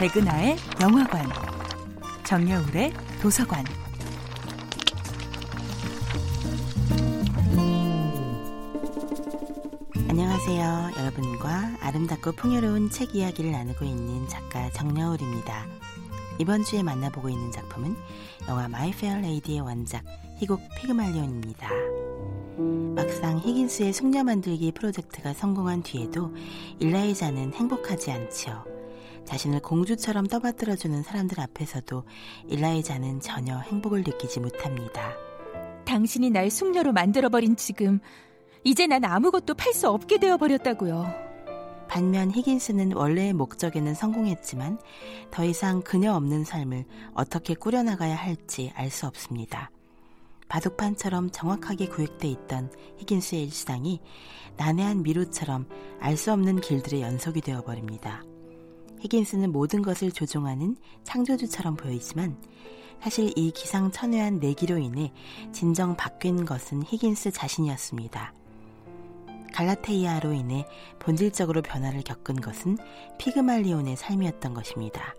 백은하의 영화관, 정여울의 도서관. 안녕하세요. 여러분과 아름답고 풍요로운 책 이야기를 나누고 있는 작가 정여울입니다. 이번 주에 만나보고 있는 작품은 영화 My Fair Lady의 원작 희곡 피그말리온입니다. 막상 히긴스의 숙녀 만들기 프로젝트가 성공한 뒤에도 일라이자는 행복하지 않지요. 자신을 공주처럼 떠받들어주는 사람들 앞에서도 일라이자는 전혀 행복을 느끼지 못합니다. 당신이 날 숙녀로 만들어버린 지금, 이제 난 아무것도 팔 수 없게 되어버렸다고요. 반면 히긴스는 원래의 목적에는 성공했지만 더 이상 그녀 없는 삶을 어떻게 꾸려나가야 할지 알 수 없습니다. 바둑판처럼 정확하게 구획돼 있던 히긴스의 일상이 난해한 미로처럼 알 수 없는 길들의 연속이 되어버립니다. 히긴스는 모든 것을 조종하는 창조주처럼 보이지만 사실 이 기상천외한 내기로 인해 진정 바뀐 것은 히긴스 자신이었습니다. 갈라테이아로 인해 본질적으로 변화를 겪은 것은 피그말리온의 삶이었던 것입니다.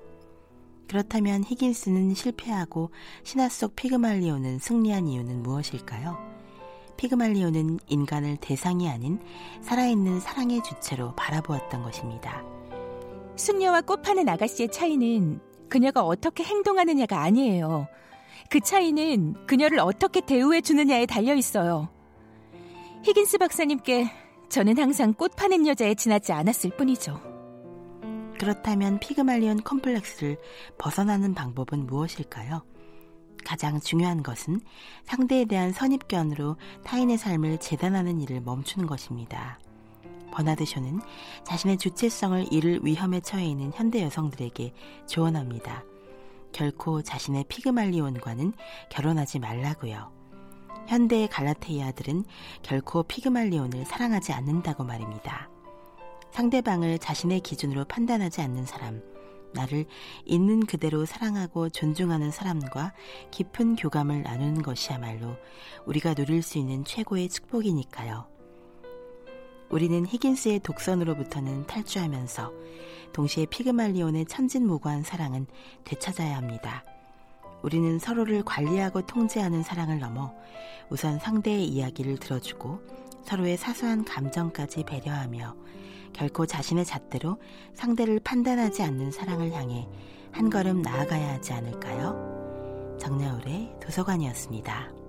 그렇다면 히긴스는 실패하고 신화 속 피그말리온은 승리한 이유는 무엇일까요? 피그말리온은 인간을 대상이 아닌 살아있는 사랑의 주체로 바라보았던 것입니다. 숙녀와 꽃 파는 아가씨의 차이는 그녀가 어떻게 행동하느냐가 아니에요. 그 차이는 그녀를 어떻게 대우해 주느냐에 달려 있어요. 히긴스 박사님께 저는 항상 꽃 파는 여자에 지나지 않았을 뿐이죠. 그렇다면 피그말리온 컴플렉스를 벗어나는 방법은 무엇일까요? 가장 중요한 것은 상대에 대한 선입견으로 타인의 삶을 재단하는 일을 멈추는 것입니다. 버나드 쇼는 자신의 주체성을 잃을 위험에 처해 있는 현대 여성들에게 조언합니다. 결코 자신의 피그말리온과는 결혼하지 말라고요. 현대의 갈라테이아들은 결코 피그말리온을 사랑하지 않는다고 말입니다. 상대방을 자신의 기준으로 판단하지 않는 사람, 나를 있는 그대로 사랑하고 존중하는 사람과 깊은 교감을 나누는 것이야말로 우리가 누릴 수 있는 최고의 축복이니까요. 우리는 히긴스의 독선으로부터는 탈주하면서 동시에 피그말리온의 천진무구한 사랑은 되찾아야 합니다. 우리는 서로를 관리하고 통제하는 사랑을 넘어 우선 상대의 이야기를 들어주고 서로의 사소한 감정까지 배려하며 결코 자신의 잣대로 상대를 판단하지 않는 사랑을 향해 한 걸음 나아가야 하지 않을까요? 정야울의 도서관이었습니다.